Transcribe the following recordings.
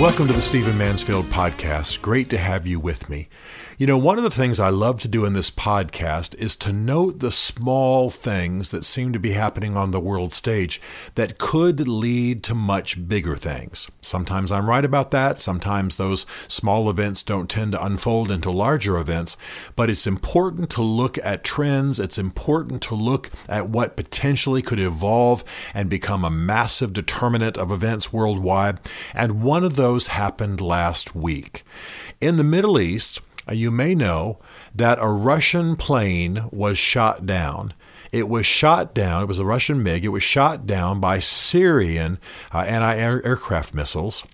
Welcome to the Stephen Mansfield Podcast. Great to have you with me. You know, one of the things I love to do in this podcast is to note the small things that seem to be happening on the world stage that could lead to much bigger things. Sometimes I'm right about that. Sometimes those small events don't tend to unfold into larger events. But it's important to look at trends. It's important to look at what potentially could evolve and become a massive determinant of events worldwide. And one of those happened last week. In the Middle East, uh, you may know that a Russian plane was shot down. It was shot down, it was a Russian MiG, it was shot down by Syrian uh, anti aircraft missiles.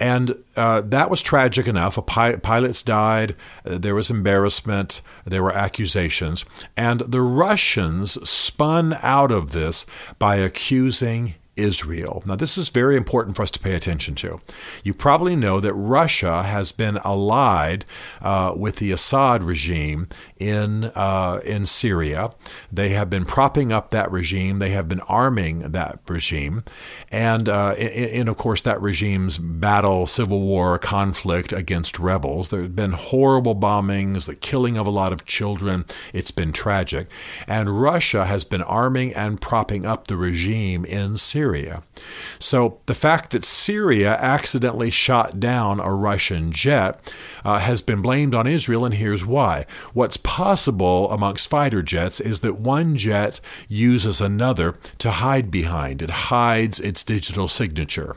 And uh, that was tragic enough. Pi- pilots died. Uh, there was embarrassment. There were accusations. And the Russians spun out of this by accusing Israel. Now, this is very important for us to pay attention to. You probably know that Russia has been allied uh, with the Assad regime in uh, in Syria. They have been propping up that regime. They have been arming that regime, and uh, in, in, of course that regime's battle, civil war, conflict against rebels. There have been horrible bombings, the killing of a lot of children. It's been tragic, and Russia has been arming and propping up the regime in Syria. Syria. So the fact that Syria accidentally shot down a Russian jet uh, has been blamed on Israel, and here's why. What's possible amongst fighter jets is that one jet uses another to hide behind, it hides its digital signature.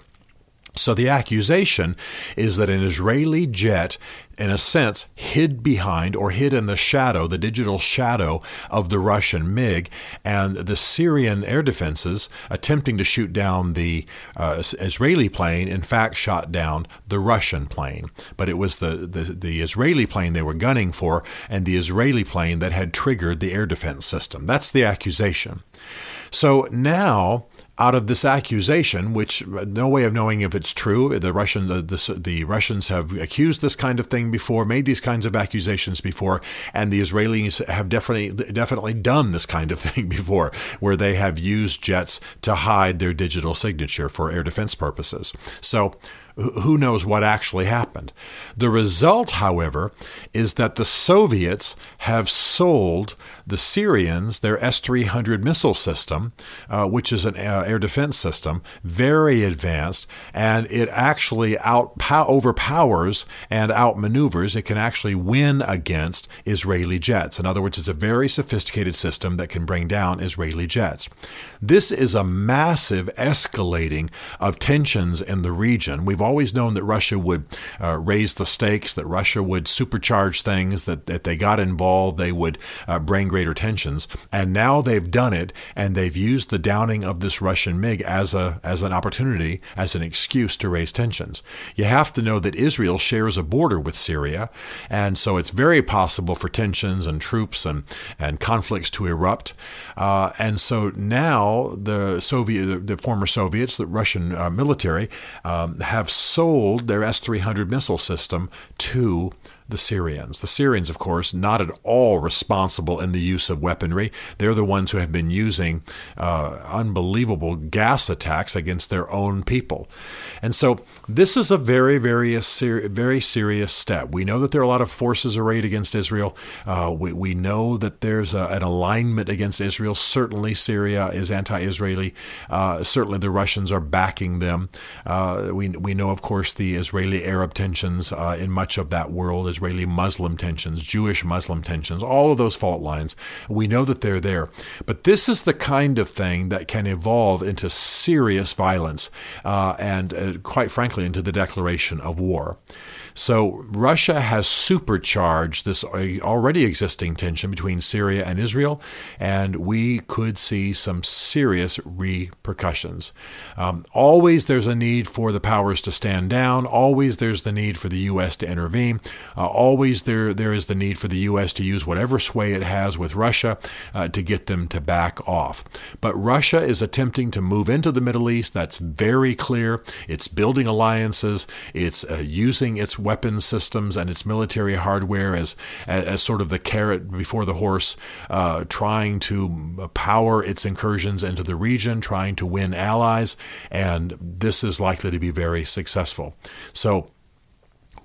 So the accusation is that an Israeli jet, in a sense, hid behind or hid in the shadow, the digital shadow of the Russian MiG, and the Syrian air defenses, attempting to shoot down the uh, Israeli plane, in fact shot down the Russian plane. But it was the, the, the Israeli plane they were gunning for, and the Israeli plane that had triggered the air defense system. That's the accusation. So now out of this accusation, which uh, no way of knowing if it's true. The Russian the, the, the, Russians have accused this kind of thing before, made these kinds of accusations before, and the Israelis have definitely definitely done this kind of thing before, where they have used jets to hide their digital signature for air defense purposes. So who knows what actually happened. The result, however, is that the Soviets have sold the Syrians their S 300 missile system, uh, which is an air defense system, very advanced, and it actually out overpowers and outmaneuvers. It can actually win against Israeli jets. In other words, it's a very sophisticated system that can bring down Israeli jets. This is a massive escalating of tensions in the region. We've always known that Russia would uh, raise the stakes, that Russia would supercharge things, that if they got involved, they would uh, bring greater tensions. And now they've done it, and they've used the downing of this Russian MiG as a as an opportunity, as an excuse to raise tensions. You have to know that Israel shares a border with Syria, and so it's very possible for tensions and troops and and conflicts to erupt. Uh, and so now the Soviet, the former Soviets, the Russian uh, military, um, have sold their S 300 missile system to the Syrians. The Syrians, of course, not at all responsible in the use of weaponry. They're the ones who have been using uh, unbelievable gas attacks against their own people. And so this is a very, very, very serious step. We know that there are a lot of forces arrayed against Israel. Uh, we, we know that there's a, an alignment against Israel. Certainly, Syria is anti Israeli. Uh, certainly, the Russians are backing them. Uh, we, we know, of course, the Israeli Arab tensions uh, in much of that world Israeli Muslim tensions, Jewish Muslim tensions, all of those fault lines. We know that they're there. But this is the kind of thing that can evolve into serious violence uh, and, uh, quite frankly, into the declaration of war. So Russia has supercharged this already existing tension between Syria and Israel, and we could see some serious repercussions. Um, always there's a need for the powers to stand down. Always there's the need for the U.S. to intervene. Uh, always there there is the need for the U.S. to use whatever sway it has with Russia uh, to get them to back off. But Russia is attempting to move into the Middle East. That's very clear. It's building alliances. It's uh, using its weapons systems and its military hardware as, as, as sort of the carrot before the horse, uh, trying to power its incursions into the region, trying to win allies, and this is likely to be very successful. So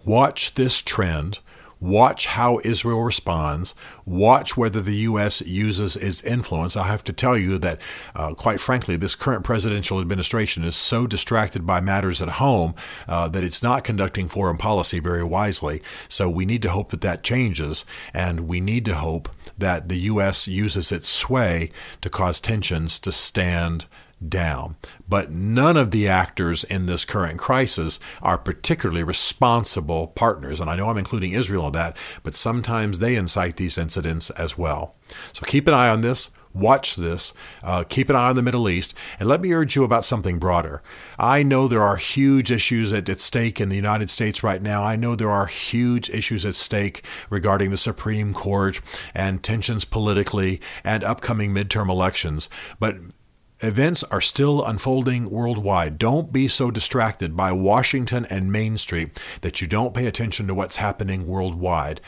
watch this trend. Watch how Israel responds. Watch whether the U.S. uses its influence. I have to tell you that, uh, quite frankly, this current presidential administration is so distracted by matters at home uh, that it's not conducting foreign policy very wisely. So we need to hope that that changes, and we need to hope that the U.S. uses its sway to cause tensions to stand down. But none of the actors in this current crisis are particularly responsible partners. And I know I'm including Israel in that, but sometimes they incite these incidents as well. So keep an eye on this. Watch this. Uh, keep an eye on the Middle East. And let me urge you about something broader. I know there are huge issues at, at, stake in the United States right now. I know there are huge issues at stake regarding the Supreme Court and tensions politically and upcoming midterm elections. But Events are still unfolding worldwide. Don't be so distracted by Washington and Main Street that you don't pay attention to what's happening worldwide.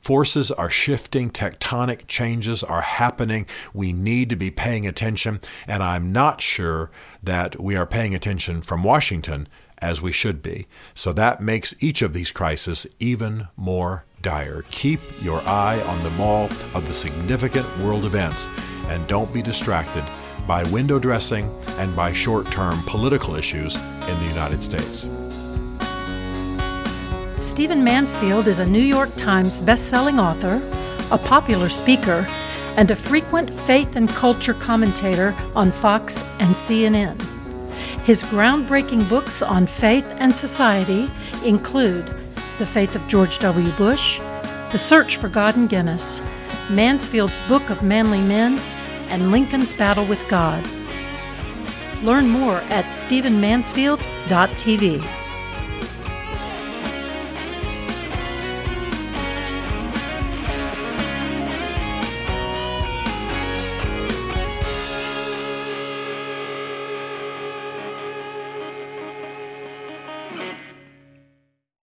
Forces are shifting, tectonic changes are happening. We need to be paying attention, and I'm not sure that we are paying attention from Washington as we should be. So that makes each of these crises even more dire. Keep your eye on the ball of the significant world events and don't be distracted by window dressing and by short term political issues in the United States. Stephen Mansfield is a New York Times best-selling author, a popular speaker, and a frequent faith and culture commentator on Fox and CNN. His groundbreaking books on faith and society include The Faith of George W. Bush, The Search for God in Guinness, Mansfield's Book of Manly Men, and Lincoln's Battle with God. Learn more at stephenmansfield.tv.